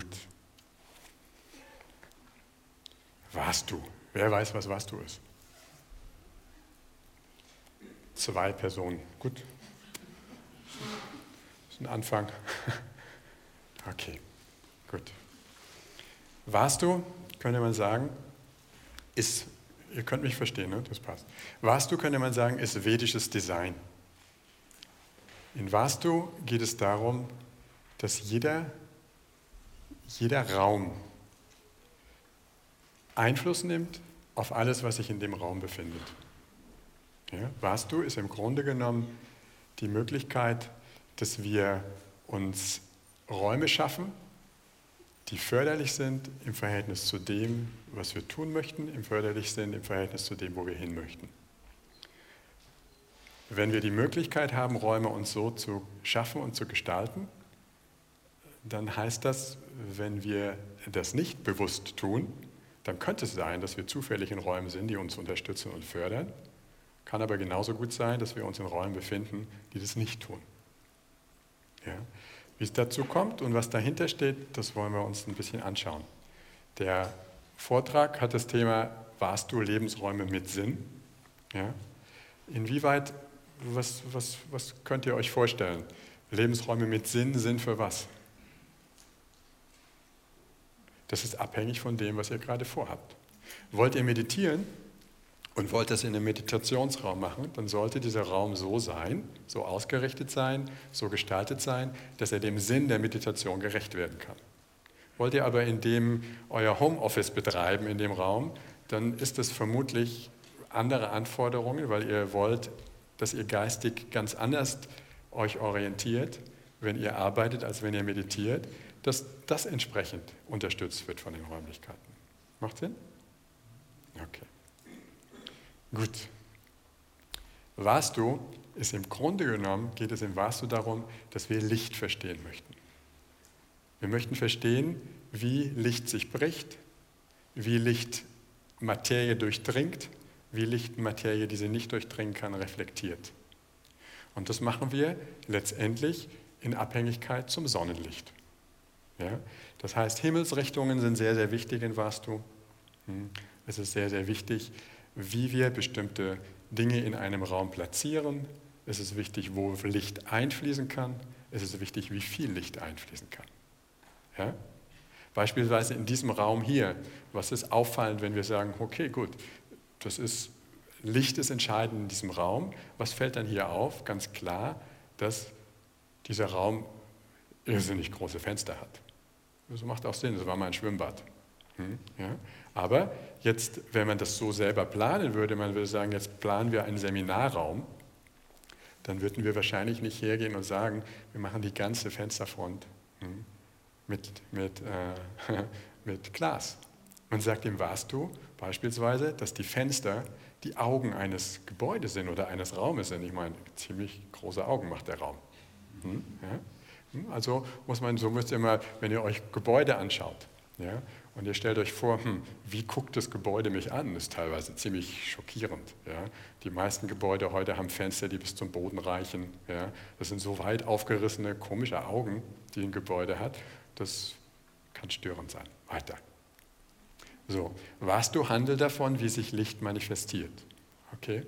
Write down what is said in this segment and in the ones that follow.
Gut. Warst du? Wer weiß, was warst du ist? Zwei Personen. Gut. Das ist ein Anfang. Okay, gut. Warst du, könnte man sagen, ist, ihr könnt mich verstehen, ne? das passt. Warst du, könnte man sagen, ist vedisches Design. In Vastu geht es darum, dass jeder, jeder Raum Einfluss nimmt auf alles, was sich in dem Raum befindet. Ja, Vastu ist im Grunde genommen die Möglichkeit, dass wir uns Räume schaffen, die förderlich sind im Verhältnis zu dem, was wir tun möchten, im förderlich sind im Verhältnis zu dem, wo wir hin möchten. Wenn wir die Möglichkeit haben, Räume uns so zu schaffen und zu gestalten, dann heißt das, wenn wir das nicht bewusst tun, dann könnte es sein, dass wir zufällig in Räumen sind, die uns unterstützen und fördern. Kann aber genauso gut sein, dass wir uns in Räumen befinden, die das nicht tun. Ja? Wie es dazu kommt und was dahinter steht, das wollen wir uns ein bisschen anschauen. Der Vortrag hat das Thema, warst du Lebensräume mit Sinn? Ja? Inwieweit was, was, was könnt ihr euch vorstellen? Lebensräume mit Sinn sind für was? Das ist abhängig von dem, was ihr gerade vorhabt. Wollt ihr meditieren und wollt das in einem Meditationsraum machen, dann sollte dieser Raum so sein, so ausgerichtet sein, so gestaltet sein, dass er dem Sinn der Meditation gerecht werden kann. Wollt ihr aber in dem euer Homeoffice betreiben in dem Raum, dann ist das vermutlich andere Anforderungen, weil ihr wollt dass ihr geistig ganz anders euch orientiert, wenn ihr arbeitet, als wenn ihr meditiert, dass das entsprechend unterstützt wird von den Räumlichkeiten. Macht Sinn? Okay. Gut. Vastu ist im Grunde genommen, geht es im Vastu darum, dass wir Licht verstehen möchten. Wir möchten verstehen, wie Licht sich bricht, wie Licht Materie durchdringt wie Licht Materie, die sie nicht durchdringen kann, reflektiert. Und das machen wir letztendlich in Abhängigkeit zum Sonnenlicht. Ja? Das heißt, Himmelsrichtungen sind sehr, sehr wichtig in Vastu. Hm. Es ist sehr, sehr wichtig, wie wir bestimmte Dinge in einem Raum platzieren. Es ist wichtig, wo Licht einfließen kann. Es ist wichtig, wie viel Licht einfließen kann. Ja? Beispielsweise in diesem Raum hier, was ist auffallend, wenn wir sagen, okay, gut, das ist, Licht ist entscheidend in diesem Raum. Was fällt dann hier auf? Ganz klar, dass dieser Raum irrsinnig große Fenster hat. Das macht auch Sinn, das war mal ein Schwimmbad. Hm, ja? Aber jetzt, wenn man das so selber planen würde, man würde sagen, jetzt planen wir einen Seminarraum, dann würden wir wahrscheinlich nicht hergehen und sagen, wir machen die ganze Fensterfront hm, mit, mit, äh, mit Glas. Man sagt dem Vastu beispielsweise, dass die Fenster die Augen eines Gebäudes sind oder eines Raumes sind. Ich meine, ziemlich große Augen macht der Raum. Hm? Ja? Hm? Also muss man, so müsst ihr mal, wenn ihr euch Gebäude anschaut, ja, und ihr stellt euch vor, hm, wie guckt das Gebäude mich an, ist teilweise ziemlich schockierend. Ja. Die meisten Gebäude heute haben Fenster, die bis zum Boden reichen. Ja. Das sind so weit aufgerissene, komische Augen, die ein Gebäude hat. Das kann störend sein. Weiter. So, was du handel davon, wie sich Licht manifestiert. Okay?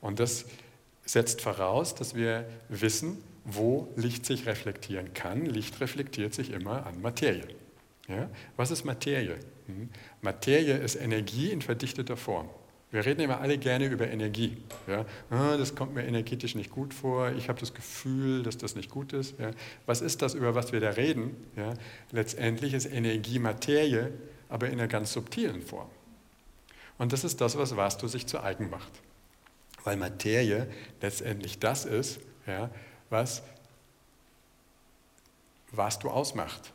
Und das setzt voraus, dass wir wissen, wo Licht sich reflektieren kann. Licht reflektiert sich immer an Materie. Ja? Was ist Materie? Hm? Materie ist Energie in verdichteter Form. Wir reden immer alle gerne über Energie. Ja? Ah, das kommt mir energetisch nicht gut vor. Ich habe das Gefühl, dass das nicht gut ist. Ja? Was ist das, über was wir da reden? Ja? Letztendlich ist Energie Materie aber in einer ganz subtilen Form. Und das ist das, was Vastu sich zu eigen macht. Weil Materie letztendlich das ist, ja, was Vastu ausmacht.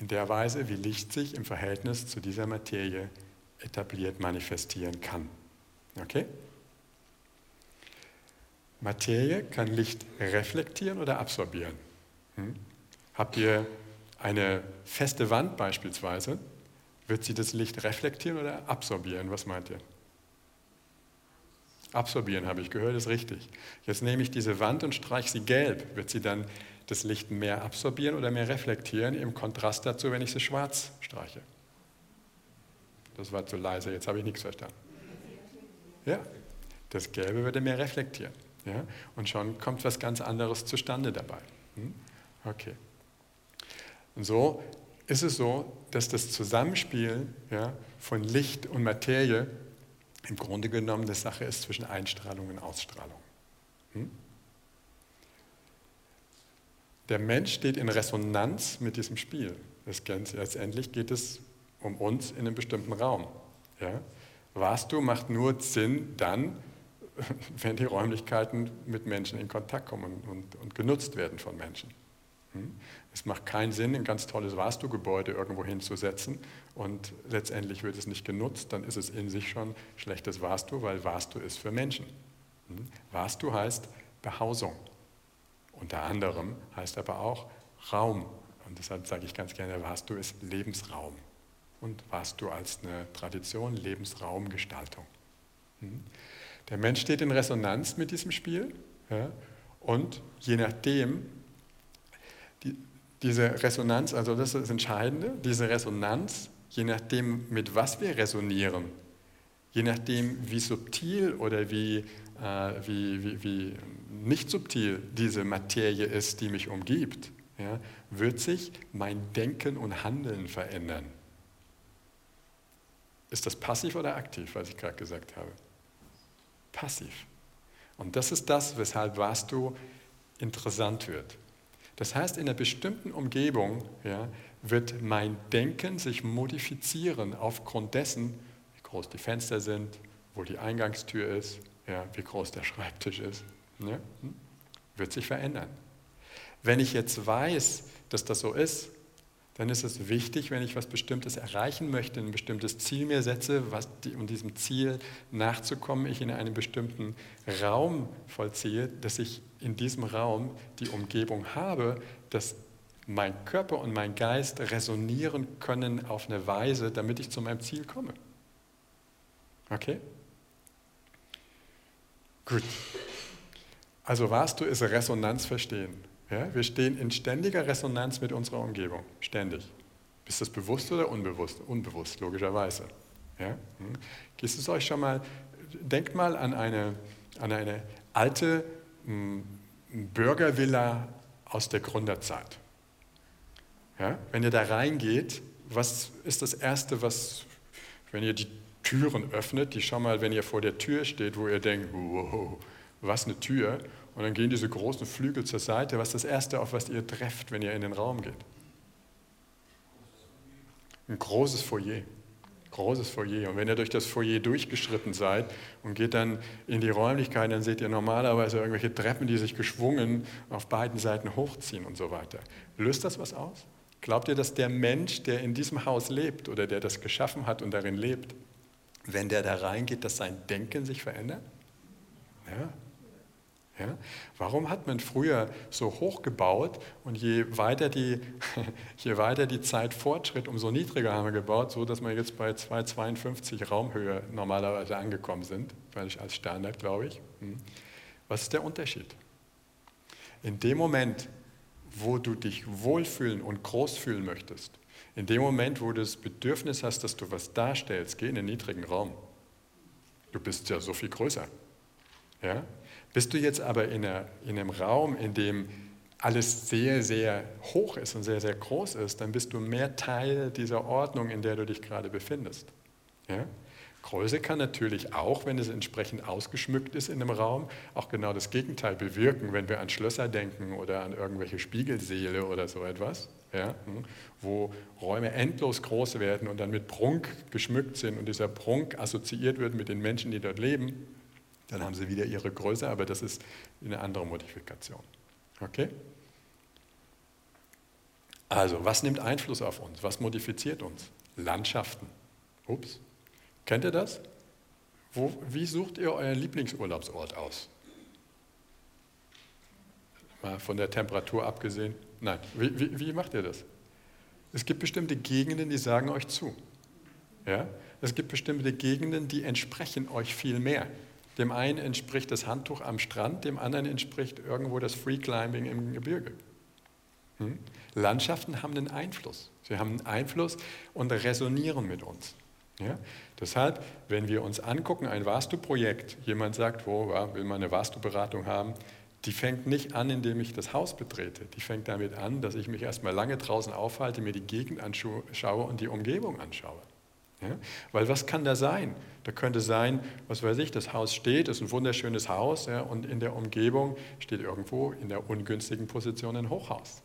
In der Weise, wie Licht sich im Verhältnis zu dieser Materie etabliert manifestieren kann. Okay? Materie kann Licht reflektieren oder absorbieren. Hm? Habt ihr eine feste Wand beispielsweise, wird sie das Licht reflektieren oder absorbieren? Was meint ihr? Absorbieren habe ich gehört, ist richtig. Jetzt nehme ich diese Wand und streiche sie gelb. Wird sie dann das Licht mehr absorbieren oder mehr reflektieren im Kontrast dazu, wenn ich sie schwarz streiche? Das war zu leise, jetzt habe ich nichts verstanden. Ja, das Gelbe würde mehr reflektieren. Ja? Und schon kommt was ganz anderes zustande dabei. Hm? Okay. Und so ist es so, dass das Zusammenspiel ja, von Licht und Materie im Grunde genommen eine Sache ist zwischen Einstrahlung und Ausstrahlung. Hm? Der Mensch steht in Resonanz mit diesem Spiel. Letztendlich geht es um uns in einem bestimmten Raum. Ja? Du macht nur Sinn dann, wenn die Räumlichkeiten mit Menschen in Kontakt kommen und, und, und genutzt werden von Menschen. Hm? Es macht keinen Sinn, ein ganz tolles Vastu-Gebäude irgendwo hinzusetzen und letztendlich wird es nicht genutzt, dann ist es in sich schon schlechtes Vastu, weil Vastu ist für Menschen. Hm? Vastu heißt Behausung. Unter anderem heißt aber auch Raum. Und deshalb sage ich ganz gerne, Vastu ist Lebensraum. Und Vastu als eine Tradition, Lebensraumgestaltung. Hm? Der Mensch steht in Resonanz mit diesem Spiel ja, und je nachdem, die, diese Resonanz, also das ist das Entscheidende, diese Resonanz, je nachdem, mit was wir resonieren, je nachdem, wie subtil oder wie, äh, wie, wie, wie, nicht subtil diese Materie ist, die mich umgibt, ja, wird sich mein Denken und Handeln verändern. Ist das passiv oder aktiv, was ich gerade gesagt habe? Passiv. Und das ist das, weshalb Vastu interessant wird. Das heißt, in einer bestimmten Umgebung ja, wird mein Denken sich modifizieren aufgrund dessen, wie groß die Fenster sind, wo die Eingangstür ist, ja, wie groß der Schreibtisch ist. Ja, hm, wird sich verändern. Wenn ich jetzt weiß, dass das so ist, dann ist es wichtig, wenn ich was Bestimmtes erreichen möchte, ein bestimmtes Ziel mir setze, was die, um diesem Ziel nachzukommen, ich in einem bestimmten Raum vollziehe, dass ich in diesem Raum die Umgebung habe, dass mein Körper und mein Geist resonieren können auf eine Weise, damit ich zu meinem Ziel komme. Okay? Gut. Also was du ist Resonanz verstehen. Ja, wir stehen in ständiger Resonanz mit unserer Umgebung, ständig. Ist das bewusst oder unbewusst? Unbewusst, logischerweise. Ja? Hm. Ist es euch schon mal, denkt mal an eine, an eine alte hm, Bürgervilla aus der Gründerzeit. Ja? Wenn ihr da reingeht, was ist das Erste, was, wenn ihr die Türen öffnet, die schon mal, wenn ihr vor der Tür steht, wo ihr denkt, wow, was eine Tür, und dann gehen diese großen Flügel zur Seite. Was ist das Erste, auf was ihr trefft, wenn ihr in den Raum geht? Ein großes Foyer. Großes Foyer. Und wenn ihr durch das Foyer durchgeschritten seid und geht dann in die Räumlichkeit, dann seht ihr normalerweise irgendwelche Treppen, die sich geschwungen auf beiden Seiten hochziehen und so weiter. Löst das was aus? Glaubt ihr, dass der Mensch, der in diesem Haus lebt oder der das geschaffen hat und darin lebt, wenn der da reingeht, dass sein Denken sich verändert? Ja, ja? Warum hat man früher so hoch gebaut und je weiter, die, je weiter die Zeit fortschritt, umso niedriger haben wir gebaut, so dass wir jetzt bei 2,52 Raumhöhe normalerweise angekommen sind, weil ich als Standard glaube ich. Hm. Was ist der Unterschied? In dem Moment, wo du dich wohlfühlen und groß fühlen möchtest, in dem Moment, wo du das Bedürfnis hast, dass du was darstellst, geh in den niedrigen Raum. Du bist ja so viel größer. Ja? Bist du jetzt aber in, einer, in einem Raum, in dem alles sehr, sehr hoch ist und sehr, sehr groß ist, dann bist du mehr Teil dieser Ordnung, in der du dich gerade befindest. Ja? Größe kann natürlich auch, wenn es entsprechend ausgeschmückt ist in einem Raum, auch genau das Gegenteil bewirken, wenn wir an Schlösser denken oder an irgendwelche Spiegelseele oder so etwas, ja, hm, wo Räume endlos groß werden und dann mit Prunk geschmückt sind und dieser Prunk assoziiert wird mit den Menschen, die dort leben, dann haben sie wieder ihre Größe, aber das ist eine andere Modifikation. Okay? Also, was nimmt Einfluss auf uns? Was modifiziert uns? Landschaften. Ups. Kennt ihr das? Wo, wie sucht ihr euren Lieblingsurlaubsort aus? Mal von der Temperatur abgesehen. Nein, wie, wie, wie macht ihr das? Es gibt bestimmte Gegenden, die sagen euch zu. Ja? Es gibt bestimmte Gegenden, die entsprechen euch viel mehr. Dem einen entspricht das Handtuch am Strand, dem anderen entspricht irgendwo das Freeclimbing im Gebirge. Hm? Landschaften haben einen Einfluss. Sie haben einen Einfluss und resonieren mit uns. Ja? Deshalb, wenn wir uns angucken, ein Vastu-Projekt, jemand sagt, wo will man eine Vastu-Beratung haben, die fängt nicht an, indem ich das Haus betrete. Die fängt damit an, dass ich mich erstmal lange draußen aufhalte, mir die Gegend anschaue und die Umgebung anschaue. Ja? Weil was kann da sein? Da könnte sein, was weiß ich, das Haus steht, ist ein wunderschönes Haus ja, und in der Umgebung steht irgendwo in der ungünstigen Position ein Hochhaus.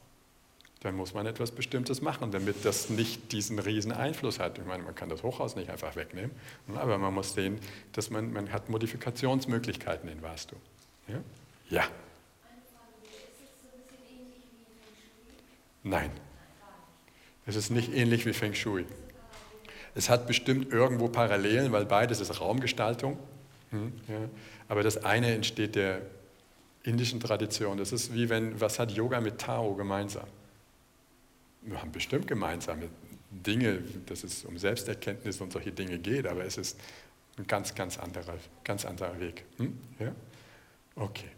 Dann muss man etwas Bestimmtes machen, damit das nicht diesen riesen Einfluss hat. Ich meine, man kann das Hochhaus nicht einfach wegnehmen, aber man muss sehen, dass man, man hat Modifikationsmöglichkeiten in Vastu. Ja? ja. Nein. Es ist nicht ähnlich wie Feng Shui. Es hat bestimmt irgendwo Parallelen, weil beides ist Raumgestaltung. Hm. Aber das eine entsteht der indischen Tradition. Das ist wie wenn, was hat Yoga mit Tao gemeinsam? Wir haben bestimmt gemeinsame Dinge, dass es um Selbsterkenntnis und solche Dinge geht, aber es ist ein ganz, ganz anderer, ganz anderer Weg. Hm? Ja? Okay.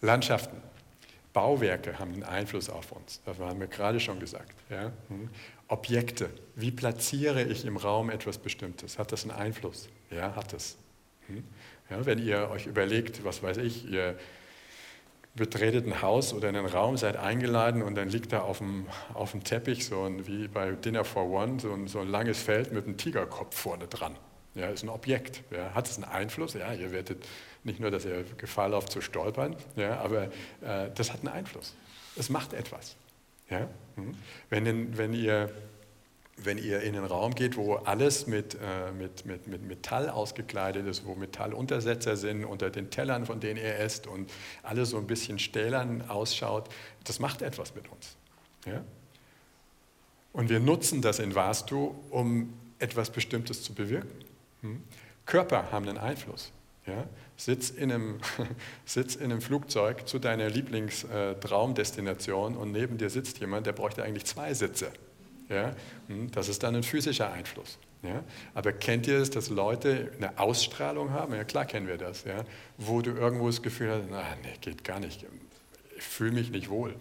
Landschaften. Bauwerke haben einen Einfluss auf uns. Das haben wir gerade schon gesagt. Ja? Objekte. Wie platziere ich im Raum etwas Bestimmtes? Hat das einen Einfluss? Ja, hat es. Hm. Ja, wenn ihr euch überlegt, was weiß ich, ihr betretet ein Haus oder einen Raum, seid eingeladen und dann liegt da auf dem, auf dem Teppich, so ein, wie bei Dinner for One, so ein, so ein langes Feld mit einem Tigerkopf vorne dran. Ja, ist ein Objekt. Ja, hat es einen Einfluss? Ja, ihr werdet nicht nur, dass ihr Gefahr lauft zu stolpern, ja, aber äh, das hat einen Einfluss. Es macht etwas. Ja? Hm. Wenn, wenn, ihr, wenn ihr in einen Raum geht, wo alles mit, äh, mit, mit, mit Metall ausgekleidet ist, wo Metalluntersetzer sind unter den Tellern, von denen ihr esst und alles so ein bisschen stählern ausschaut, das macht etwas mit uns. Ja? Und wir nutzen das in Vastu, um etwas Bestimmtes zu bewirken. Hm. Körper haben einen Einfluss. Ja? Sitz, in einem, sitz in einem Flugzeug zu deiner Lieblingstraumdestination und neben dir sitzt jemand, der bräuchte eigentlich zwei Sitze. Ja? Hm, das ist dann ein physischer Einfluss. Ja? Aber kennt ihr es, dass Leute eine Ausstrahlung haben? Ja, klar kennen wir das. Ja? Wo du irgendwo das Gefühl hast, na, nee, geht gar nicht. Ich fühle mich nicht wohl.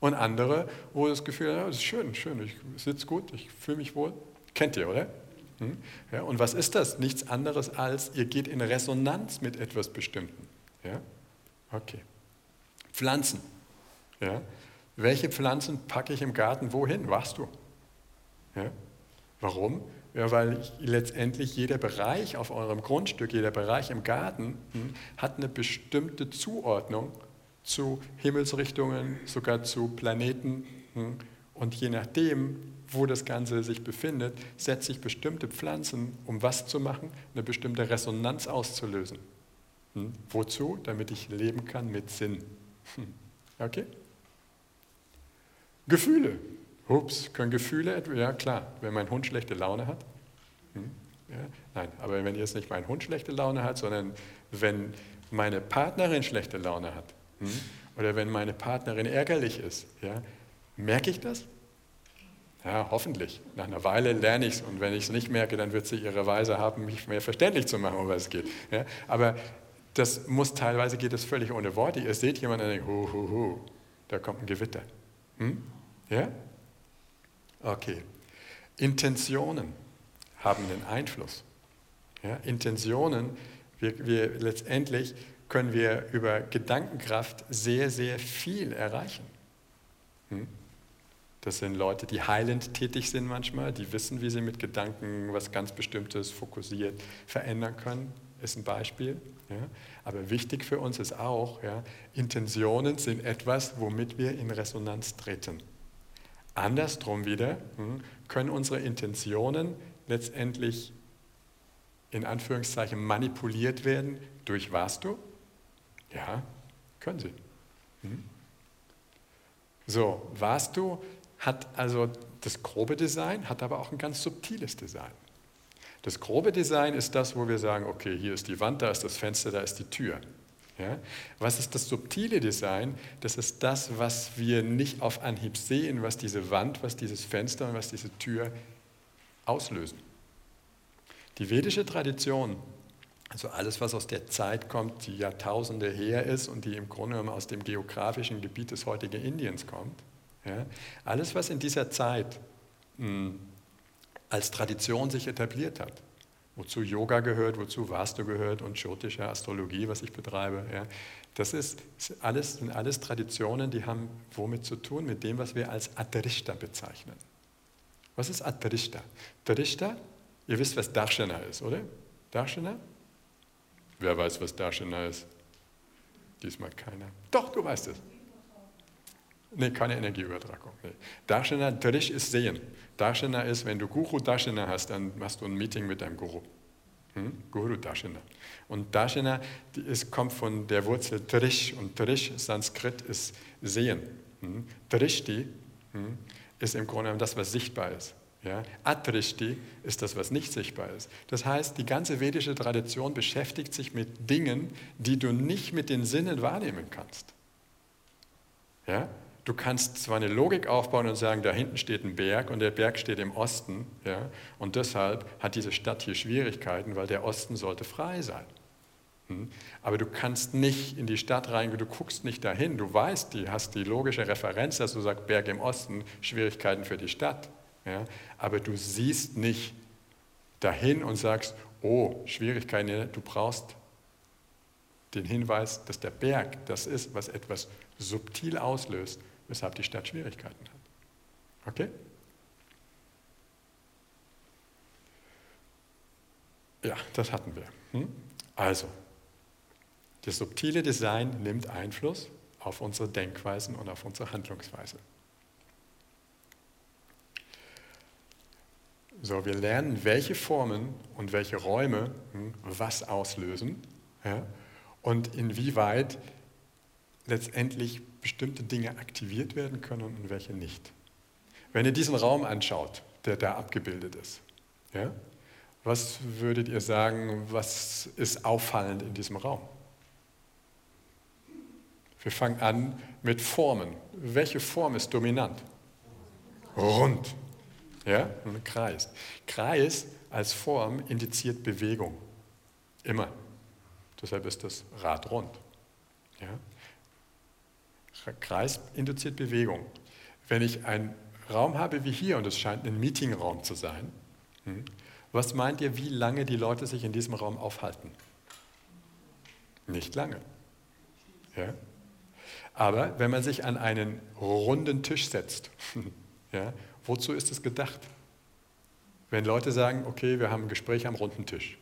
Und andere, wo du das Gefühl hast, das ist schön, schön, ich sitze gut, ich fühle mich wohl. Kennt ihr, oder? Ja, und was ist das? Nichts anderes als, ihr geht in Resonanz mit etwas Bestimmten. Ja? Okay. Pflanzen. Ja? Welche Pflanzen packe ich im Garten wohin? Wachst du? Ja? Warum? Ja, weil letztendlich jeder Bereich auf eurem Grundstück, jeder Bereich im Garten hm, hat eine bestimmte Zuordnung zu Himmelsrichtungen, sogar zu Planeten. Hm, und je nachdem, wo das Ganze sich befindet, setze ich bestimmte Pflanzen, um was zu machen? Eine bestimmte Resonanz auszulösen. Hm? Wozu? Damit ich leben kann mit Sinn. Hm. Okay? Gefühle. Ups, können Gefühle etwa? Ja, klar, wenn mein Hund schlechte Laune hat. Hm? Ja, nein, aber wenn jetzt nicht mein Hund schlechte Laune hat, sondern wenn meine Partnerin schlechte Laune hat hm? oder wenn meine Partnerin ärgerlich ist, ja, merke ich das? Ja, hoffentlich. Nach einer Weile lerne ich es und wenn ich es nicht merke, dann wird sie ihre Weise haben, mich mehr verständlich zu machen, um was es geht. Ja, aber das muss teilweise geht es völlig ohne Worte. Ihr seht jemanden und denkt, hu, hu, hu, da kommt ein Gewitter. Hm? Ja? Okay. Intentionen haben einen Einfluss. Ja? Intentionen, wir, wir, letztendlich können wir über Gedankenkraft sehr, sehr viel erreichen. Hm? Das sind Leute, die heilend tätig sind manchmal, die wissen, wie sie mit Gedanken was ganz Bestimmtes fokussiert verändern können, ist ein Beispiel. Ja. Aber wichtig für uns ist auch, ja, Intentionen sind etwas, womit wir in Resonanz treten. Andersrum wieder hm, können unsere Intentionen letztendlich in Anführungszeichen manipuliert werden durch Vastu? Ja, können sie. Hm. So, Vastu hat also das grobe Design, hat aber auch ein ganz subtiles Design. Das grobe Design ist das, wo wir sagen, okay, hier ist die Wand, da ist das Fenster, da ist die Tür. Ja? Was ist das subtile Design? Das ist das, was wir nicht auf Anhieb sehen, was diese Wand, was dieses Fenster und was diese Tür auslösen. Die vedische Tradition Also alles, was aus der Zeit kommt, die Jahrtausende her ist und die im Grunde genommen aus dem geografischen Gebiet des heutigen Indiens kommt. Ja, alles, was in dieser Zeit mh, hm, als Tradition sich etabliert hat, wozu Yoga gehört, wozu Vastu gehört und Jyotische Astrologie, was ich betreibe, ja, das ist, alles, sind alles Traditionen, die haben womit zu tun, mit dem, was wir als Atrishta bezeichnen. Was ist Atrishta? Atrishta, ihr wisst, was Darshana ist, oder? Darshana? Wer weiß, was Darshana ist? Diesmal keiner. Doch, du weißt es. Nee, keine Energieübertragung. Nee. Darshana, Drish ist Sehen. Darshana ist, wenn du Guru Darshana hast, dann machst du ein Meeting mit deinem Guru. Hm? Guru Darshana. Und Darshana ist, kommt von der Wurzel Drish und Drish, Sanskrit, ist Sehen. Hm? Drishti hm? ist im Grunde genommen das, was sichtbar ist. Ja? Atrishti ist das, was nicht sichtbar ist. Das heißt, die ganze vedische Tradition beschäftigt sich mit Dingen, die du nicht mit den Sinnen wahrnehmen kannst. Ja? Du kannst zwar eine Logik aufbauen und sagen, da hinten steht ein Berg und der Berg steht im Osten, ja? und deshalb hat diese Stadt hier Schwierigkeiten, weil der Osten sollte frei sein. Hm? Aber du kannst nicht in die Stadt reingehen, du guckst nicht dahin, du weißt, du hast die logische Referenz, dass du sagst, Berg im Osten, Schwierigkeiten für die Stadt. Ja? Aber du siehst nicht dahin und sagst, oh, Schwierigkeiten, du brauchst den Hinweis, dass der Berg das ist, was etwas subtil auslöst, weshalb die Stadt Schwierigkeiten hat. Okay? Ja, das hatten wir. Hm? Also, das subtile Design nimmt Einfluss auf unsere Denkweisen und auf unsere Handlungsweise. So, wir lernen, welche Formen und welche Räume hm, was auslösen ja, und inwieweit letztendlich bestimmte Dinge aktiviert werden können und welche nicht. Wenn ihr diesen Raum anschaut, der da abgebildet ist, ja, was würdet ihr sagen, was ist auffallend in diesem Raum? Wir fangen an mit Formen. Welche Form ist dominant? Rund. Ja? Ein Kreis. Kreis als Form indiziert Bewegung. Immer. Deshalb ist das Rad rund. Ja? Kreis induziert Bewegung. Wenn ich einen Raum habe wie hier, und es scheint ein Meetingraum zu sein, hm, was meint ihr, wie lange die Leute sich in diesem Raum aufhalten? Nicht lange. Ja? Aber wenn man sich an einen runden Tisch setzt, ja, Wozu ist es gedacht? Wenn Leute sagen, okay, wir haben ein Gespräch am runden Tisch.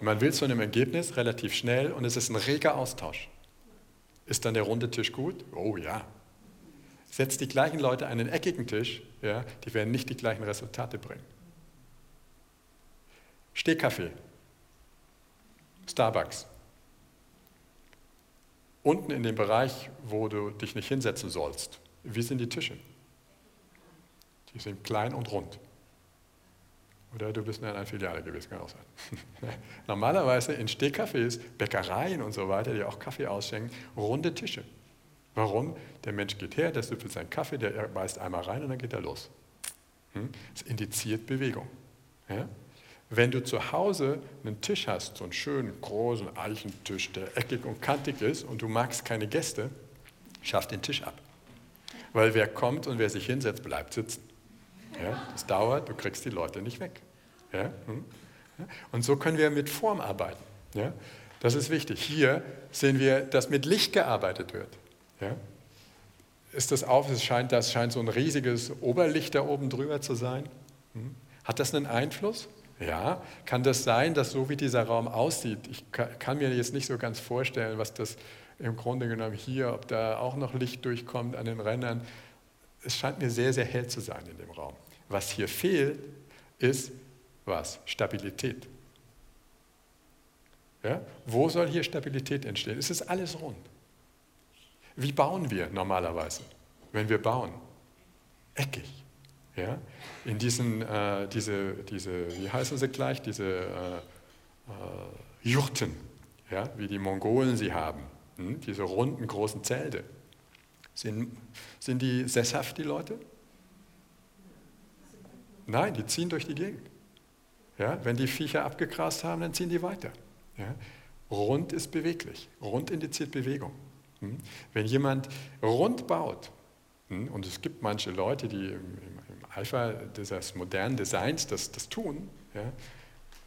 Man will zu einem Ergebnis relativ schnell und es ist ein reger Austausch. Ist dann der runde Tisch gut? Oh ja. Setzt die gleichen Leute an einen eckigen Tisch, ja, die werden nicht die gleichen Resultate bringen. Stehkaffee, Starbucks. Unten in dem Bereich, wo du dich nicht hinsetzen sollst, wie sind die Tische? Die sind klein und rund. Oder du bist in einer Filiale gewesen, kann auch sein. Normalerweise in Stehcafés, Bäckereien und so weiter, die auch Kaffee ausschenken, runde Tische. Warum? Der Mensch geht her, der süffelt seinen Kaffee, der beißt einmal rein und dann geht er los. Hm? Das indiziert Bewegung. Ja? Wenn du zu Hause einen Tisch hast, so einen schönen großen Eichentisch, der eckig und kantig ist und du magst keine Gäste, schaff den Tisch ab. Weil wer kommt und wer sich hinsetzt, bleibt sitzen. Ja, das dauert, du kriegst die Leute nicht weg. Ja, hm? und so können wir mit Form arbeiten. Ja, das ist wichtig. Hier sehen wir, dass mit Licht gearbeitet wird. Ja, ist das auf, es scheint, das scheint so ein riesiges Oberlicht da oben drüber zu sein. Hm? Hat das einen Einfluss? Ja, kann das sein, dass so wie dieser Raum aussieht, ich kann mir jetzt nicht so ganz vorstellen, was das im Grunde genommen hier, ob da auch noch Licht durchkommt an den Rändern. Es scheint mir sehr, sehr hell zu sein in dem Raum. Was hier fehlt, ist was? Stabilität. Ja? Wo soll hier Stabilität entstehen? Es ist alles rund. Wie bauen wir normalerweise, wenn wir bauen? Eckig. Ja? In diesen, äh, diese, diese, wie heißen sie gleich, diese äh, äh, Jurten, ja? wie die Mongolen sie haben, hm? diese runden großen Zelte. Sind, sind die sesshaft, die Leute? Nein, die ziehen durch die Gegend. Ja? Wenn die Viecher abgegrast haben, dann ziehen die weiter. Ja? Rund ist beweglich. Rund indiziert Bewegung. Hm? Wenn jemand rund baut, hm, und es gibt manche Leute, die im, im Eifer des modernen Designs das, das tun, ja?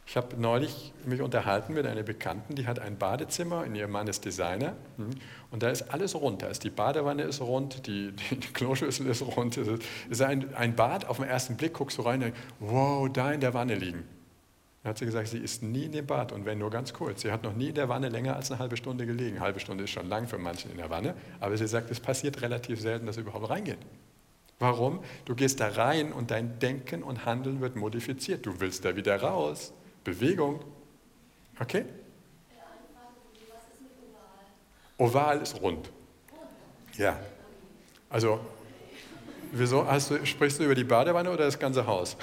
Ich habe neulich mich unterhalten mit einer Bekannten, die hat ein Badezimmer und ihr Mann ist Designer hm, und da ist alles rund. Da ist die Badewanne ist rund, die, die, die Kloschüssel ist rund. Es ist ein, ein Bad, auf den ersten Blick guckst du rein und denkst, wow, da in der Wanne liegen. Dann hat sie gesagt, sie ist nie in dem Bad und wenn nur ganz kurz. Sie hat noch nie in der Wanne länger als eine halbe Stunde gelegen. Eine halbe Stunde ist schon lang für manchen in der Wanne, aber sie sagt, es passiert relativ selten, dass sie überhaupt reingehen. Warum? Du gehst da rein und dein Denken und Handeln wird modifiziert. Du willst da wieder raus. Bewegung. Okay? Oval ist rund. Ja. Also, wieso hast du, sprichst du über die Badewanne oder das ganze Haus?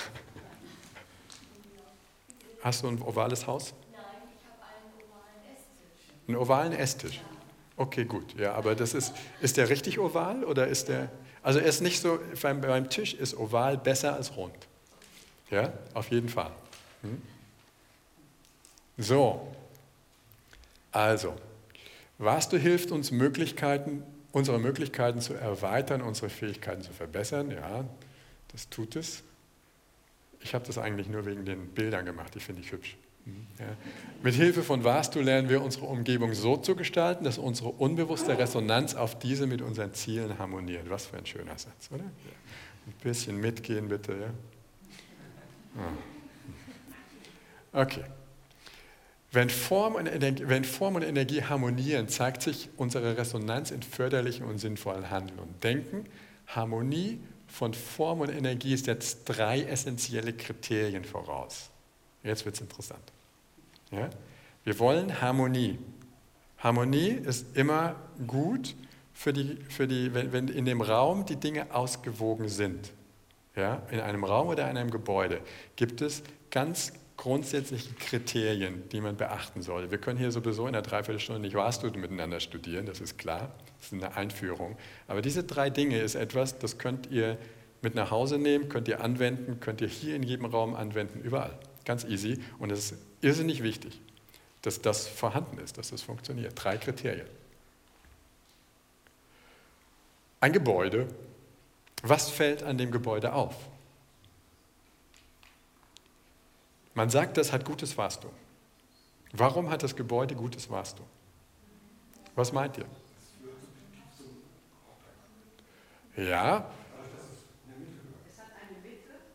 Hast du ein ovales Haus? Nein, ich habe einen ovalen Esstisch. Einen ovalen Esstisch. Okay, gut. Ja, aber das ist, ist der richtig oval oder ist der, also er ist nicht so, beim, beim Tisch ist oval besser als rund. Ja, auf jeden Fall. Hm? So, also, Vastu hilft uns, Möglichkeiten, unsere Möglichkeiten zu erweitern, unsere Fähigkeiten zu verbessern. Ja, das tut es. Ich habe das eigentlich nur wegen den Bildern gemacht, die finde ich hübsch. Ja. Mit Hilfe von Vastu lernen wir unsere Umgebung so zu gestalten, dass unsere unbewusste Resonanz auf diese mit unseren Zielen harmoniert. Was für ein schöner Satz, oder? Ein bisschen mitgehen bitte. Ja? Ah. Okay. Wenn Form, und Energie, wenn Form und Energie harmonieren, zeigt sich unsere Resonanz in förderlichen und sinnvollen Handeln und Denken. Harmonie von Form und Energie setzt drei essentielle Kriterien voraus. Jetzt wird es interessant. Ja? Wir wollen Harmonie. Harmonie ist immer gut, für die, für die, wenn, wenn in dem Raum die Dinge ausgewogen sind. Ja? In einem Raum oder in einem Gebäude gibt es ganz grundsätzliche Kriterien, die man beachten soll. Wir können hier sowieso in einer Dreiviertelstunde nicht Wahrstudium miteinander studieren, das ist klar, das ist eine Einführung. Aber diese drei Dinge ist etwas, das könnt ihr mit nach Hause nehmen, könnt ihr anwenden, könnt ihr hier in jedem Raum anwenden, überall. Ganz easy. Und es ist irrsinnig wichtig, dass das vorhanden ist, dass das funktioniert. Drei Kriterien. Ein Gebäude. Was fällt an dem Gebäude auf? Man sagt, das hat gutes Vastu. Warum hat das Gebäude gutes Vastu? Was meint ihr? Ja.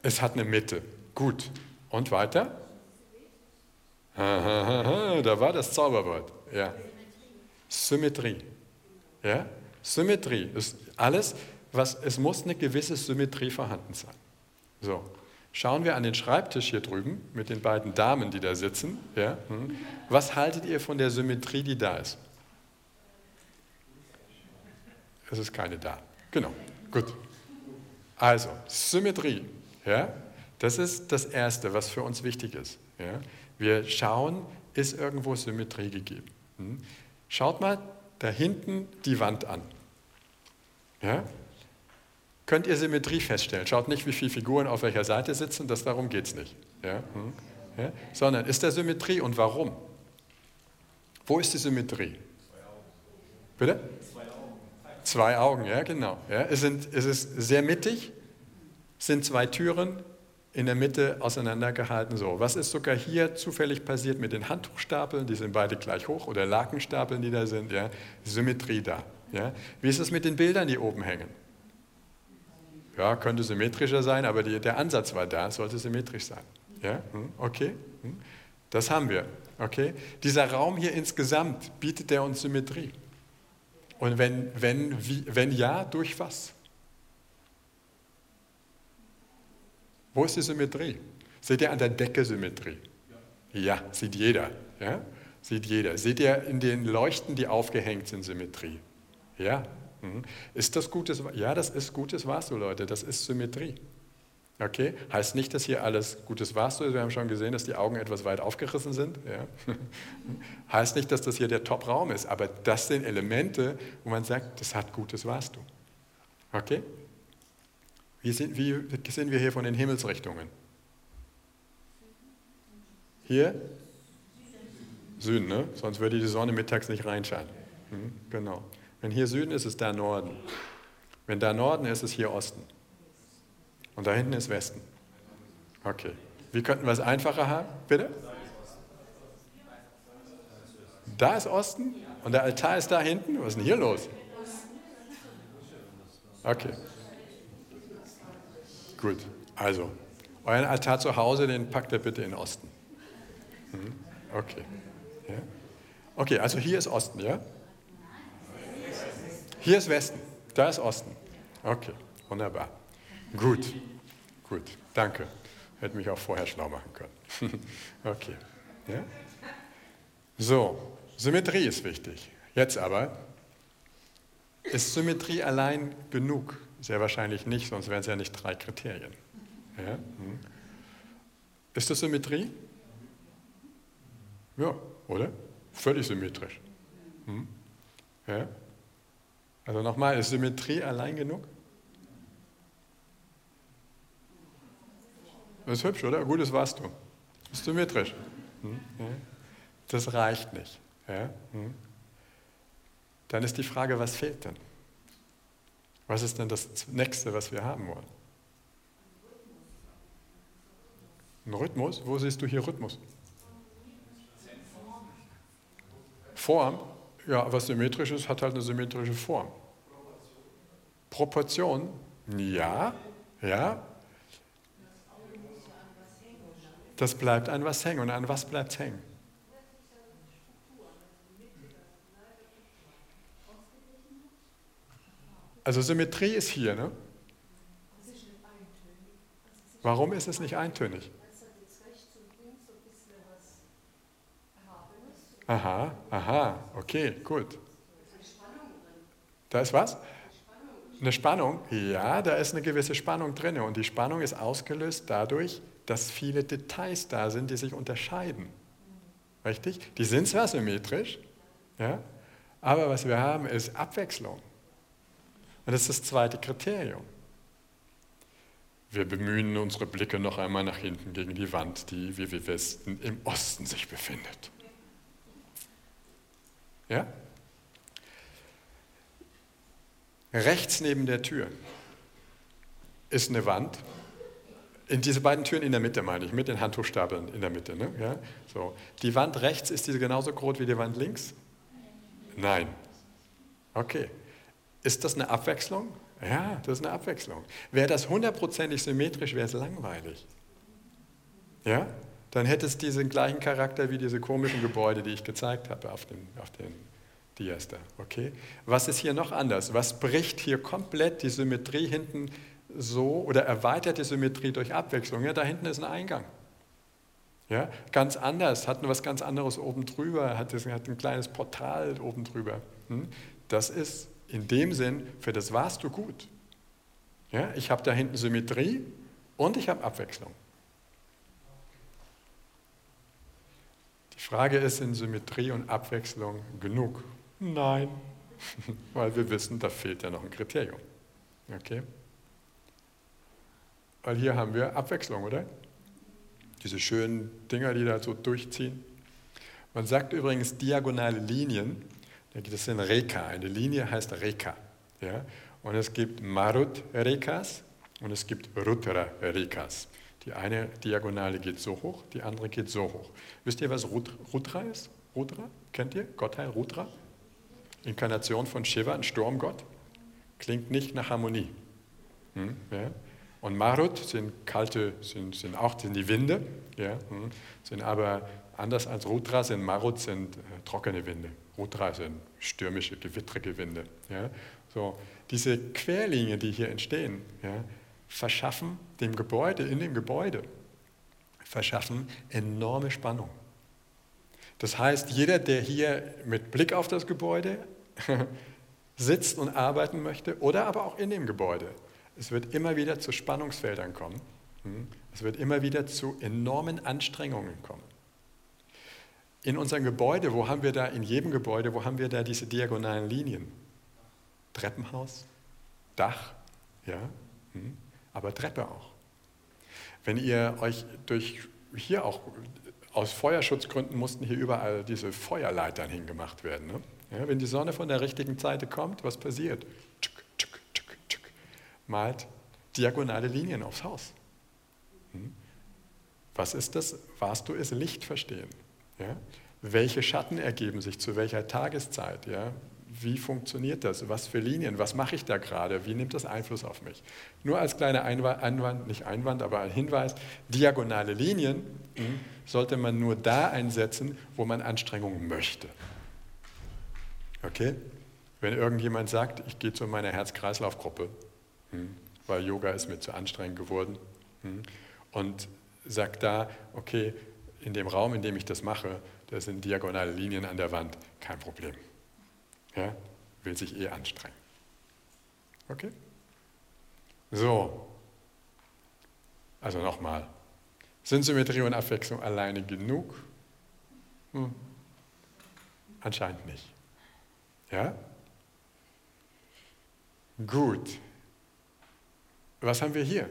Es hat eine Mitte. Gut. Und weiter? Da war das Zauberwort. Ja. Symmetrie. Ja? Symmetrie ist alles, was es muss eine gewisse Symmetrie vorhanden sein. So. Schauen wir an den Schreibtisch hier drüben mit den beiden Damen, die da sitzen. Ja? Hm. Was haltet ihr von der Symmetrie, die da ist? Es ist keine da. Genau, gut. Also, Symmetrie. Ja? Das ist das Erste, was für uns wichtig ist. Ja? Wir schauen, ist irgendwo Symmetrie gegeben. Hm. Schaut mal da hinten die Wand an. Ja? könnt ihr Symmetrie feststellen. Schaut nicht, wie viele Figuren auf welcher Seite sitzen, das, darum geht es nicht. Ja? Hm? Ja? Sondern ist da Symmetrie und warum? Wo ist die Symmetrie? Bitte? Zwei Augen. Ja, genau. Ja? Es, sind, es ist sehr mittig, sind zwei Türen in der Mitte auseinandergehalten. So, was ist sogar hier zufällig passiert mit den Handtuchstapeln? Die sind beide gleich hoch oder Lakenstapeln, die da sind. Ja? Symmetrie da. Ja? Wie ist es mit den Bildern, die oben hängen? Ja, könnte symmetrischer sein, aber die, der Ansatz war da, sollte symmetrisch sein. Ja, hm, okay, hm. das haben wir. Okay, dieser Raum hier insgesamt bietet der uns Symmetrie. Und wenn, wenn, wie, wenn ja, durch was? Wo ist die Symmetrie? Seht ihr an der Decke Symmetrie? Ja, ja sieht jeder. Ja? Sieht jeder. Seht ihr in den Leuchten, die aufgehängt sind, Symmetrie? Ja, Mhm. Ist das gutes? Ja, das ist gutes Vastu, Leute. Das ist Symmetrie. Okay? Heißt nicht, dass hier alles gutes Vastu ist. Wir haben schon gesehen, dass die Augen etwas weit aufgerissen sind. Ja? heißt nicht, dass das hier der Top-Raum ist. Aber das sind Elemente, wo man sagt, das hat gutes Vastu. Okay? Wie sind, wie sind wir hier von den Himmelsrichtungen? Hier? Süden, ne? Sonst würde die Sonne mittags nicht reinscheinen. Hm, genau. Wenn hier Süden ist, ist da Norden. Wenn da Norden ist, ist hier Osten. Und da hinten ist Westen. Okay. Wie könnten wir es einfacher haben? Bitte? Da ist Osten und der Altar ist da hinten. Was ist denn hier los? Okay. Gut. Also, euren Altar zu Hause, den packt ihr bitte in Osten. Hm? Okay. Ja? Okay, also hier ist Osten, ja? Hier ist Westen. Da ist Osten. Okay, wunderbar. Gut, gut, danke. Hätte mich auch vorher schlau machen können. okay. Ja? So, Symmetrie ist wichtig. Jetzt aber, ist Symmetrie allein genug? Sehr wahrscheinlich nicht, sonst wären es ja nicht drei Kriterien. Ja? Hm. Ist das Symmetrie? Ja, oder? Völlig symmetrisch. Hm? Ja? Also nochmal, ist Symmetrie allein genug? Das ist hübsch, oder? Gutes warst du. Ist symmetrisch. Hm? Das reicht nicht. Hm? Dann ist die Frage, was fehlt denn? Was ist denn das Nächste, was wir haben wollen? Ein Rhythmus? Wo siehst du hier Rhythmus? Form? Ja, was symmetrisch ist, hat halt eine symmetrische Form. Proportion? Ja, ja. Das bleibt an was hängen. Und an was bleibt hängen? Also Symmetrie ist hier, ne? Warum ist es nicht eintönig? Aha, aha, okay, gut. Da ist was? Eine Spannung? Ja, da ist eine gewisse Spannung drin. Und die Spannung ist ausgelöst dadurch, dass viele Details da sind, die sich unterscheiden. Richtig? Die sind zwar symmetrisch, ja, aber was wir haben, ist Abwechslung. Und das ist das zweite Kriterium. Wir bemühen unsere Blicke noch einmal nach hinten gegen die Wand, die, wie wir wissen, im Osten sich befindet. Ja? Rechts neben der Tür ist eine Wand. In diese beiden Türen in der Mitte meine ich, mit den Handtuchstapeln in der Mitte. Ne? Ja? So. Die Wand rechts, ist diese genauso groß wie die Wand links? Nein. Okay. Ist das eine Abwechslung? Ja, das ist eine Abwechslung. Wäre das hundertprozentig symmetrisch, wäre es langweilig. Ja? Dann hätte es diesen gleichen Charakter wie diese komischen Gebäude, die ich gezeigt habe auf den, auf den Dias. Okay? Was ist hier noch anders? Was bricht hier komplett die Symmetrie hinten so oder erweitert die Symmetrie durch Abwechslung? Ja, da hinten ist ein Eingang. Ja, ganz anders, hat was ganz anderes oben drüber, hat, hat ein kleines Portal oben drüber. Hm? Das ist in dem Sinn, für das warst du gut. Ja, ich habe da hinten Symmetrie und ich habe Abwechslung. Die Frage ist, sind Symmetrie und Abwechslung genug? Nein, weil wir wissen, da fehlt ja noch ein Kriterium. Okay? Weil hier haben wir Abwechslung, oder? Diese schönen Dinger, die da so durchziehen. Man sagt übrigens diagonale Linien, das sind Reka. Eine Linie heißt Reka. Ja? Und es gibt Marut-Rekas und es gibt Rudra-Rekas. Die eine Diagonale geht so hoch, die andere geht so hoch. Wisst ihr, was Rudra ist? Rudra? Kennt ihr? Gottheit Rudra? Inkarnation von Shiva, ein Sturmgott. Klingt nicht nach Harmonie. Hm? Ja? Und Marut sind kalte, sind, sind auch sind die Winde, ja? Hm? sind aber anders als Rudra, sind Marut sind äh, trockene Winde. Rudra sind stürmische, gewittrige Winde. Ja? So, diese Querlinien, die hier entstehen, ja, verschaffen dem Gebäude, in dem Gebäude, verschaffen enorme Spannung. Das heißt, jeder, der hier mit Blick auf das Gebäude sitzt und arbeiten möchte, oder aber auch in dem Gebäude, es wird immer wieder zu Spannungsfeldern kommen. Hm? Es wird immer wieder zu enormen Anstrengungen kommen. In unserem Gebäude, wo haben wir da, in jedem Gebäude, wo haben wir da diese diagonalen Linien? Treppenhaus, Dach, ja, hm, aber Treppe auch. Wenn ihr euch durch hier auch aus Feuerschutzgründen mussten hier überall diese Feuerleitern hingemacht werden. Ne? Ja, wenn die Sonne von der richtigen Seite kommt, was passiert? Malt diagonale Linien aufs Haus. Hm? Was ist das? Warst du es Licht verstehen? Ja? Welche Schatten ergeben sich zu welcher Tageszeit? Ja? Wie funktioniert das? Was für Linien? Was mache ich da gerade? Wie nimmt das Einfluss auf mich? Nur als kleiner Einwand, nicht Einwand, aber ein Hinweis, diagonale Linien hm, sollte man nur da einsetzen, wo man Anstrengungen möchte. Okay? Wenn irgendjemand sagt, ich gehe zu meiner Herz-Kreislauf-Gruppe, weil Yoga ist mir zu anstrengend geworden, hm, und sagt da, okay, in dem Raum, in dem ich das mache, da sind diagonale Linien an der Wand, kein Problem. Ja? Will sich eh anstrengen. Okay? So. Also nochmal. Sind Symmetrie und Abwechslung alleine genug? Hm. Anscheinend nicht. Ja? Gut. Was haben wir hier?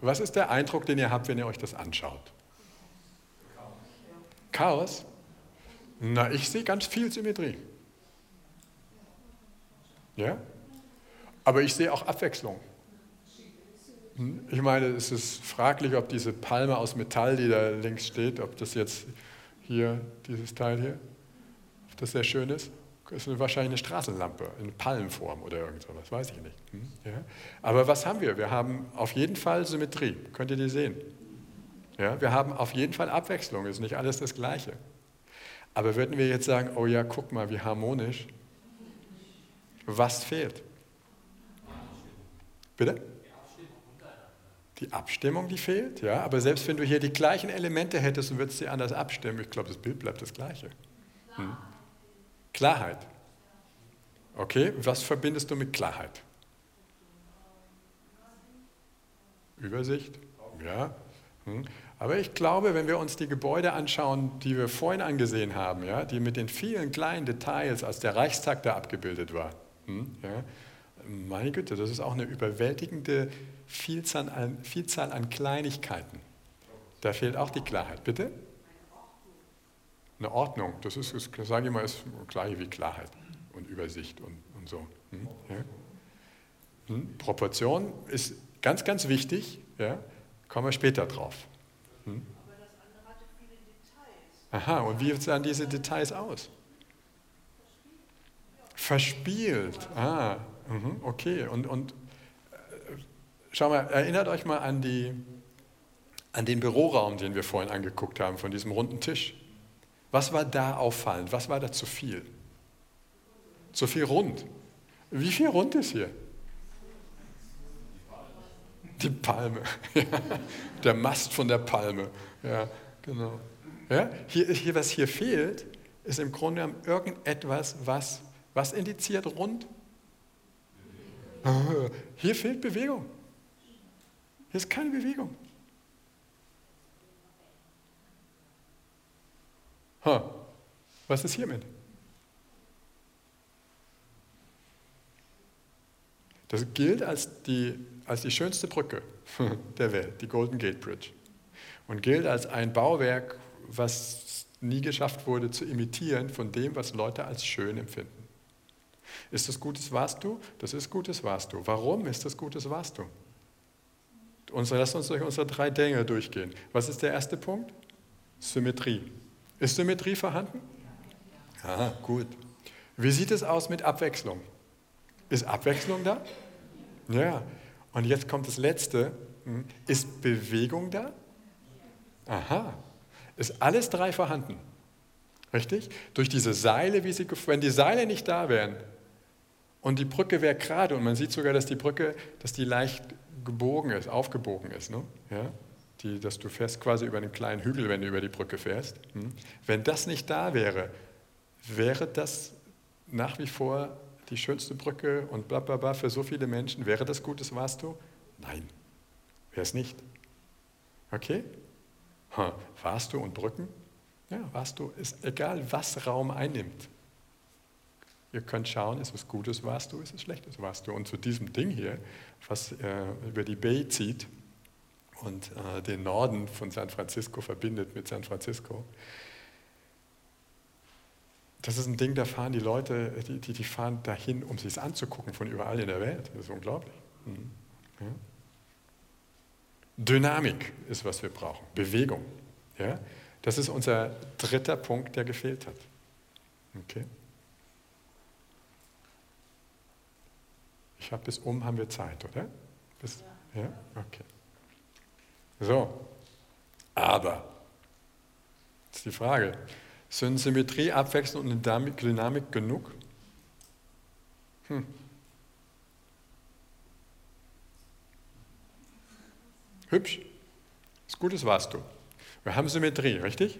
Was ist der Eindruck, den ihr habt, wenn ihr euch das anschaut? Chaos? Na, ich sehe ganz viel Symmetrie. Ja? Aber ich sehe auch Abwechslung. Hm? Ich meine, es ist fraglich, ob diese Palme aus Metall, die da links steht, ob das jetzt hier, dieses Teil hier, ob das sehr schön ist. Ist wahrscheinlich eine Straßenlampe in Palmenform oder irgend sowas, weiß ich nicht. Hm? Ja? Aber was haben wir? Wir haben auf jeden Fall Symmetrie. Könnt ihr die sehen? Ja? Wir haben auf jeden Fall Abwechslung. Ist nicht alles das Gleiche. Aber würden wir jetzt sagen, oh ja, guck mal, wie harmonisch. Was fehlt? Bitte? Die Abstimmung, die fehlt, ja. Aber selbst wenn du hier die gleichen Elemente hättest und würdest sie anders abstimmen, ich glaube, das Bild bleibt das gleiche. Hm? Klarheit. Okay, was verbindest du mit Klarheit? Übersicht? Ja. Hm. Aber ich glaube, wenn wir uns die Gebäude anschauen, die wir vorhin angesehen haben, ja, die mit den vielen kleinen Details, als der Reichstag da abgebildet war, hm, ja, meine Güte, das ist auch eine überwältigende Vielzahl an, Vielzahl an Kleinigkeiten. Da fehlt auch die Klarheit. Bitte? Eine Ordnung. Das ist, ist sage ich mal, ist gleich wie Klarheit und Übersicht und, und so. Hm? Ja? Hm? Proportion ist ganz, ganz wichtig. Ja? Kommen wir später drauf. Hm? Aha, und wie sahen diese Details aus? Verspielt. Ah, mhm, okay. Und, und äh, schau mal, erinnert euch mal an, die, an den Büroraum, den wir vorhin angeguckt haben, von diesem runden Tisch. Was war da auffallend? Was war da zu viel? Zu viel rund. Wie viel rund ist hier? Die Palme. der Mast von der Palme. Ja, genau. Ja, hier, hier, was hier fehlt, ist im Grunde genommen irgendetwas, was, was indiziert rund. Hier fehlt Bewegung. Hier ist keine Bewegung. Ha, was ist hiermit? Das gilt als die, als die schönste Brücke der Welt, die Golden Gate Bridge. Und gilt als ein Bauwerk, was nie geschafft wurde zu imitieren von dem, was Leute als schön empfinden. Ist das gutes Vastu? Das ist gutes Vastu. Warum ist das gutes Vastu? Lass uns durch unsere drei Dinge durchgehen. Was ist der erste Punkt? Symmetrie. Ist Symmetrie vorhanden? Ja, gut. Wie sieht es aus mit Abwechslung? Ist Abwechslung da? Ja. Und jetzt kommt das Letzte. Hm. Ist Bewegung da? Aha. Ist alles drei vorhanden? Richtig? Durch diese Seile, wie sie, wenn die Seile nicht da wären und die Brücke wäre gerade und man sieht sogar, dass die Brücke, dass die leicht gebogen ist, aufgebogen ist. Ne? Ja? Die, dass du fährst quasi über einen kleinen Hügel, wenn du über die Brücke fährst. Hm? Wenn das nicht da wäre, wäre das nach wie vor die schönste Brücke und bla bla bla für so viele Menschen. Wäre das Gutes Vastu? Nein, wäre es nicht. Okay? Ha, Vastu und Brücken? Ja, Vastu ist egal, was Raum einnimmt. Ihr könnt schauen, ist es gutes Vastu, ist es schlechtes Vastu. Und zu diesem Ding hier, was äh, über die Bay zieht, und äh, den Norden von San Francisco verbindet mit San Francisco. Das ist ein Ding, da fahren die Leute, die, die, die fahren dahin, um sich es anzugucken, von überall in der Welt. Das ist unglaublich. Mhm. Ja. Dynamik ist, was wir brauchen, Bewegung. Ja? Das ist unser dritter Punkt, der gefehlt hat. Okay. Ich habe bis um, haben wir Zeit, oder? Bis, ja. ja? Okay. So, aber, jetzt die Frage, sind Symmetrie, Abwechslung und Dynamik, Dynamik genug? Hm. Hübsch. Das Gutes warst du. Wir haben Symmetrie, richtig?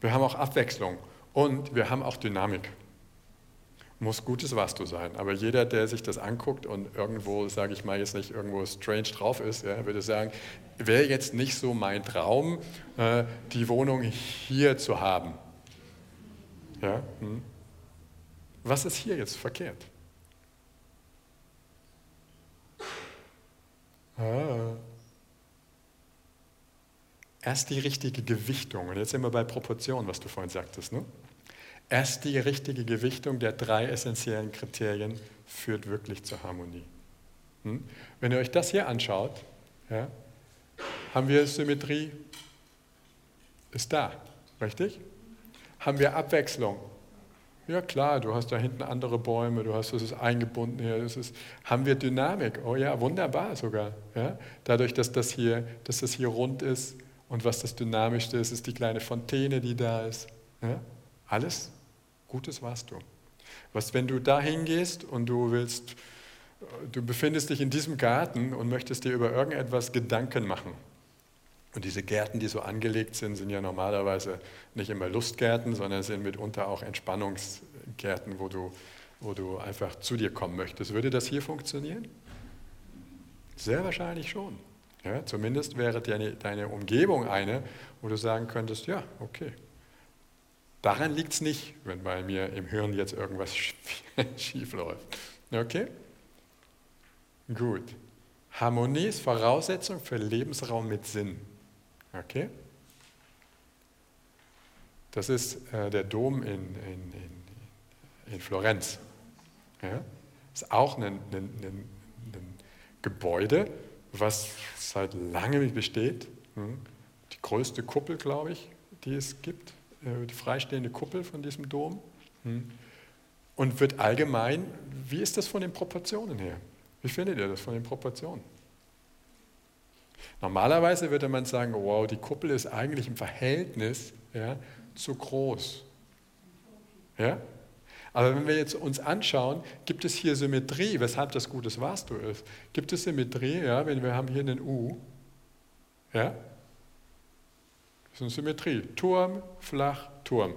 Wir haben auch Abwechslung und wir haben auch Dynamik. Muss gutes Vastu sein. Aber jeder, der sich das anguckt und irgendwo, sage ich mal, jetzt nicht irgendwo strange drauf ist, ja, würde sagen, wäre jetzt nicht so mein Traum, äh, die Wohnung hier zu haben. Ja? Hm. Was ist hier jetzt verkehrt? Ah. Erst die richtige Gewichtung. Und jetzt sind wir bei Proportion, was du vorhin sagtest. Ne? Erst die richtige Gewichtung der drei essentiellen Kriterien führt wirklich zur Harmonie. Hm? Wenn ihr euch das hier anschaut, ja, haben wir Symmetrie, ist da, richtig? Haben wir Abwechslung, ja klar, du hast da hinten andere Bäume, du hast, das ist eingebunden hier, das ist, haben wir Dynamik. Oh ja, wunderbar sogar. Ja? Dadurch, dass das, hier, dass das hier rund ist und was das Dynamischste ist, ist die kleine Fontäne, die da ist. Ja? Alles Gutes warst du. Was, wenn du da hingehst und du willst, du befindest dich in diesem Garten und möchtest dir über irgendetwas Gedanken machen, und diese Gärten, die so angelegt sind, sind ja normalerweise nicht immer Lustgärten, sondern sind mitunter auch Entspannungsgärten, wo du, wo du einfach zu dir kommen möchtest. Würde das hier funktionieren? Sehr wahrscheinlich schon. Ja, zumindest wäre deine, deine Umgebung eine, wo du sagen könntest, ja, okay. Daran liegt es nicht, wenn bei mir im Hirn jetzt irgendwas schief läuft. Okay? Gut. Harmonie ist Voraussetzung für Lebensraum mit Sinn. Okay? Das ist äh, der Dom in, in, in, in Florenz. Ja? Ist auch ein, ein, ein, ein, Gebäude, was seit langem besteht. Hm? Die größte Kuppel, glaube ich, die es gibt, die freistehende Kuppel von diesem Dom. Hm? Und wird allgemein, wie ist das von den Proportionen her? Wie findet ihr das von den Proportionen? Normalerweise würde man sagen, wow, die Kuppel ist eigentlich im Verhältnis ja, zu groß. Ja? Aber wenn wir jetzt uns anschauen, gibt es hier Symmetrie, weshalb das gutes Vastu ist. Gibt es Symmetrie, ja, wenn wir haben hier einen U, ja? Das ist eine Symmetrie. Turm, flach, Turm.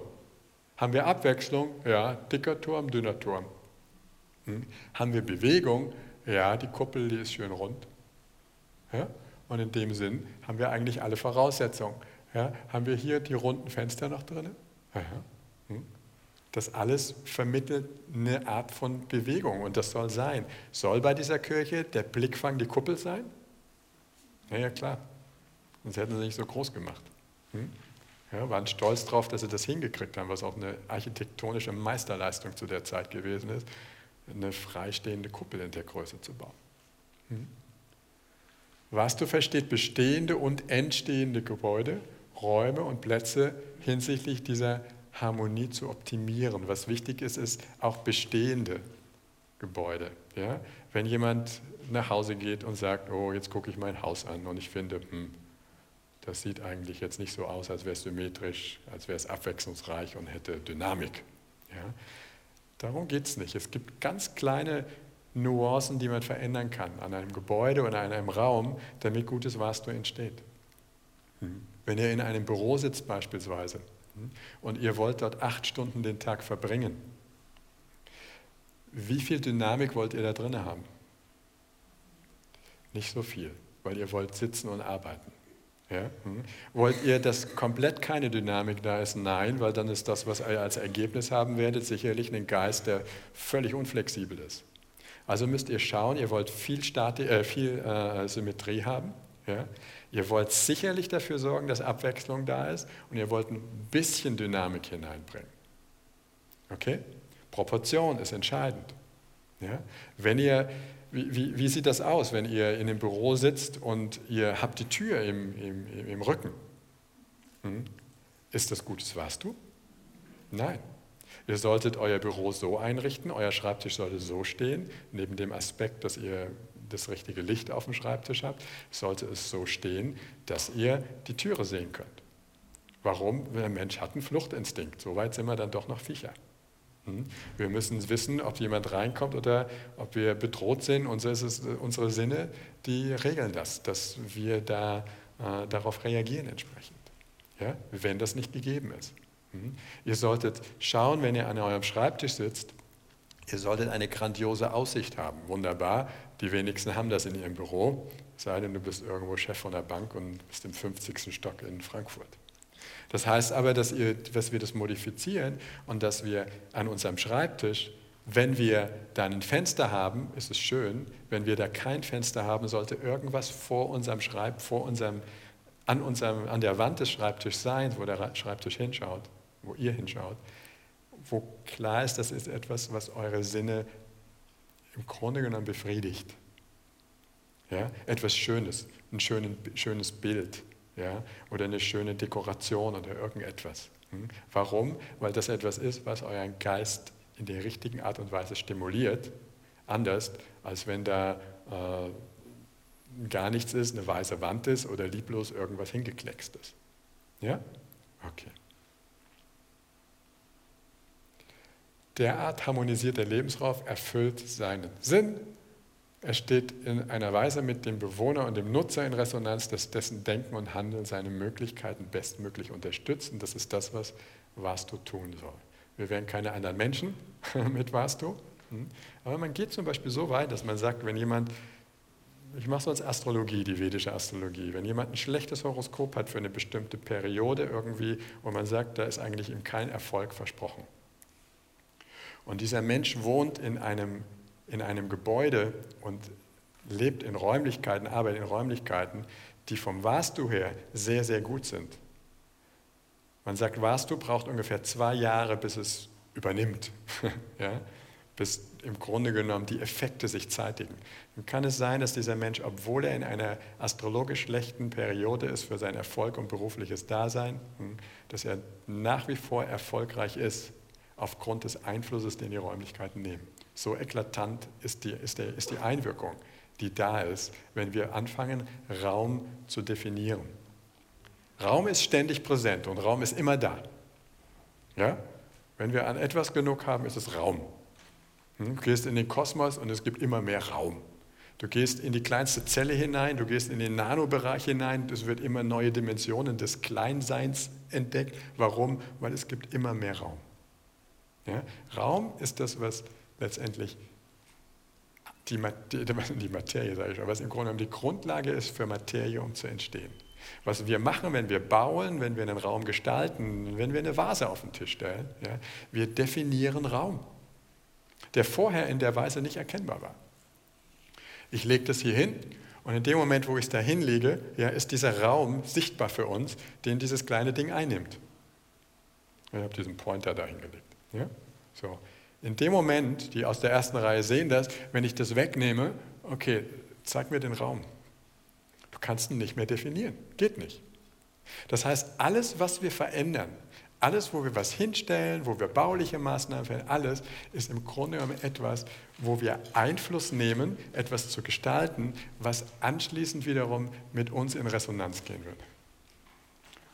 Haben wir Abwechslung? Ja, dicker Turm, dünner Turm. Hm? Haben wir Bewegung? Ja, die Kuppel, die ist schön rund. Ja? Und in dem Sinn haben wir eigentlich alle Voraussetzungen. Ja, haben wir hier die runden Fenster noch drin? Hm. Das alles vermittelt eine Art von Bewegung und das soll sein. Soll bei dieser Kirche der Blickfang die Kuppel sein? Na ja, klar. Sonst hätten sie nicht so groß gemacht. Hm? Ja, waren stolz darauf, dass sie das hingekriegt haben, was auch eine architektonische Meisterleistung zu der Zeit gewesen ist, eine freistehende Kuppel in der Größe zu bauen. Hm? Vastu versteht bestehende und entstehende Gebäude, Räume und Plätze hinsichtlich dieser Harmonie zu optimieren. Was wichtig ist, ist auch bestehende Gebäude. Ja? Wenn jemand nach Hause geht und sagt, oh, jetzt gucke ich mein Haus an und ich finde, hm, das sieht eigentlich jetzt nicht so aus, als wäre es symmetrisch, als wäre es abwechslungsreich und hätte Dynamik. Ja? Darum geht es nicht. Es gibt ganz kleine Nuancen, die man verändern kann an einem Gebäude oder an einem Raum, damit gutes Vastu entsteht. Hm. Wenn ihr in einem Büro sitzt beispielsweise hm, und ihr wollt dort acht Stunden den Tag verbringen, wie viel Dynamik wollt ihr da drin haben? Nicht so viel, weil ihr wollt sitzen und arbeiten. Ja? Hm. Wollt ihr, dass komplett keine Dynamik da ist? Nein, weil dann ist das, was ihr als Ergebnis haben werdet, sicherlich ein Geist, der völlig unflexibel ist. Also müsst ihr schauen, ihr wollt viel, Stati äh, viel äh, Symmetrie haben. Ja? Ihr wollt sicherlich dafür sorgen, dass Abwechslung da ist und ihr wollt ein bisschen Dynamik hineinbringen. Okay? Proportion ist entscheidend. Ja? Wenn ihr, wie, wie, wie, sieht das aus, wenn ihr in einem Büro sitzt und ihr habt die Tür im, im, im Rücken? Hm? Ist das gutes Vastu? Nein. Ihr solltet euer Büro so einrichten, euer Schreibtisch sollte so stehen, neben dem Aspekt, dass ihr das richtige Licht auf dem Schreibtisch habt, sollte es so stehen, dass ihr die Türe sehen könnt. Warum? Der Mensch hat einen Fluchtinstinkt. So weit sind wir dann doch noch Viecher. Hm? Wir müssen wissen, ob jemand reinkommt oder ob wir bedroht sind. Unsere Sinne, die regeln das, dass wir da, äh, darauf reagieren entsprechend, ja? wenn das nicht gegeben ist. Hm? Ihr solltet schauen, wenn ihr an eurem Schreibtisch sitzt, ihr solltet eine grandiose Aussicht haben. Wunderbar, die wenigsten haben das in ihrem Büro, sei denn du bist irgendwo Chef von der Bank und bist im 50. Stock in Frankfurt. Das heißt aber, dass, ihr, dass wir das modifizieren und dass wir an unserem Schreibtisch, wenn wir da ein Fenster haben, ist es schön. Wenn wir da kein Fenster haben, sollte irgendwas vor unserem Schreib, vor unserem, an, unserem, an der Wand des Schreibtischs sein, wo der Schreibtisch hinschaut, wo ihr hinschaut, wo klar ist, das ist etwas, was eure Sinne im Grunde genommen befriedigt. Ja? Etwas Schönes, ein schönes Bild ja, oder eine schöne Dekoration oder irgendetwas. Hm? Warum? Weil das etwas ist, was euren Geist in der richtigen Art und Weise stimuliert, anders als wenn da äh, gar nichts ist, eine weiße Wand ist oder lieblos irgendwas hingekleckst ist. Ja? Okay. Derart harmonisierter Lebensraum erfüllt seinen Sinn er steht in einer Weise mit dem Bewohner und dem Nutzer in Resonanz, dass dessen Denken und Handeln seine Möglichkeiten bestmöglich unterstützen. Das ist das, was Vastu tun soll. Wir werden keine anderen Menschen mit Vastu, hm? aber man geht zum Beispiel so weit, dass man sagt, wenn jemand, ich mache als Astrologie, die vedische Astrologie, wenn jemand ein schlechtes Horoskop hat für eine bestimmte Periode irgendwie und man sagt, da ist eigentlich ihm kein Erfolg versprochen. Und dieser Mensch wohnt in einem in einem Gebäude und lebt in Räumlichkeiten, arbeitet in Räumlichkeiten, die vom Vastu her sehr, sehr gut sind. Man sagt, Vastu braucht ungefähr zwei Jahre, bis es übernimmt, ja? bis im Grunde genommen die Effekte sich zeitigen. Dann kann es sein, dass dieser Mensch, obwohl er in einer astrologisch schlechten Periode ist für seinen Erfolg und berufliches Dasein, hm, dass er nach wie vor erfolgreich ist, aufgrund des Einflusses, den die Räumlichkeiten nehmen. So eklatant ist die, ist, der, ist die Einwirkung, die da ist, wenn wir anfangen, Raum zu definieren. Raum ist ständig präsent und Raum ist immer da. Ja? Wenn wir an etwas genug haben, ist es Raum. Hm? Du gehst in den Kosmos und es gibt immer mehr Raum. Du gehst in die kleinste Zelle hinein, du gehst in den Nanobereich hinein, es wird immer neue Dimensionen des Kleinseins entdeckt. Warum? Weil es gibt immer mehr Raum. Ja? Raum ist das, was letztendlich die, die Materie, sage ich schon, was im Grunde genommen die Grundlage ist für Materie, um zu entstehen. Was wir machen, wenn wir bauen, wenn wir einen Raum gestalten, wenn wir eine Vase auf den Tisch stellen, ja, wir definieren Raum, der vorher in der Weise nicht erkennbar war. Ich lege das hier hin und in dem Moment, wo ich es da hinlege, ja, ist dieser Raum sichtbar für uns, den dieses kleine Ding einnimmt. Ich habe diesen Pointer da hingelegt. Ja? So. In dem Moment, die aus der ersten Reihe sehen das, wenn ich das wegnehme, okay, zeig mir den Raum. Du kannst ihn nicht mehr definieren. Geht nicht. Das heißt, alles, was wir verändern, alles, wo wir was hinstellen, wo wir bauliche Maßnahmen verändern, alles ist im Grunde genommen etwas, wo wir Einfluss nehmen, etwas zu gestalten, was anschließend wiederum mit uns in Resonanz gehen wird.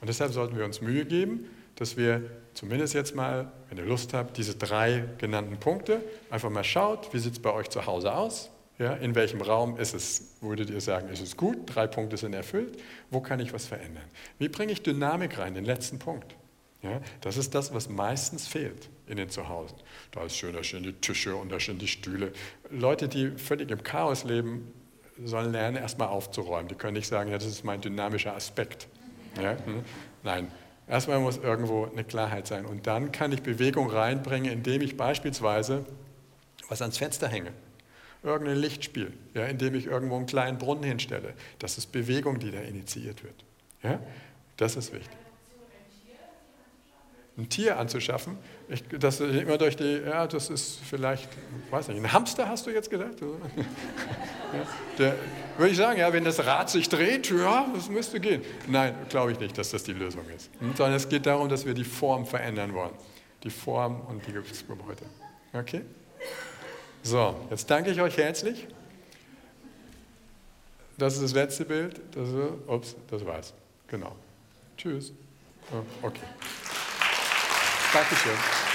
Und deshalb sollten wir uns Mühe geben, dass wir zumindest jetzt mal, wenn ihr Lust habt, diese drei genannten Punkte einfach mal schaut, wie sieht es bei euch zu Hause aus? Ja, in welchem Raum ist es, würdet ihr sagen, ist es gut? Drei Punkte sind erfüllt. Wo kann ich was verändern? Wie bringe ich Dynamik rein, den letzten Punkt? Ja, das ist das, was meistens fehlt in den Zuhause. Da ist schön, da stehen die Tische und da stehen die Stühle. Leute, die völlig im Chaos leben, sollen lernen, erstmal aufzuräumen. Die können nicht sagen, ja, das ist mein dynamischer Aspekt. Ja? Hm? Nein, Erstmal muss irgendwo eine Klarheit sein. Und dann kann ich Bewegung reinbringen, indem ich beispielsweise was ans Fenster hänge. irgendein Lichtspiel, ja, indem ich irgendwo einen kleinen Brunnen hinstelle. Das ist Bewegung, die da initiiert wird. Ja? Das ist wichtig. Ein Tier anzuschaffen, ich, das immer durch die, ja, das ist vielleicht, weiß nicht, ein Hamster hast du jetzt gesagt? Ja, würde ich sagen, ja, wenn das Rad sich dreht, ja, das müsste gehen. Nein, glaube ich nicht, dass das die Lösung ist. Sondern es geht darum, dass wir die Form verändern wollen. Die Form und die Gebäude. Okay? So, jetzt danke ich euch herzlich. Das ist das letzte Bild. Das ist, ups, das war's. Genau. Tschüss. Okay. Dankeschön.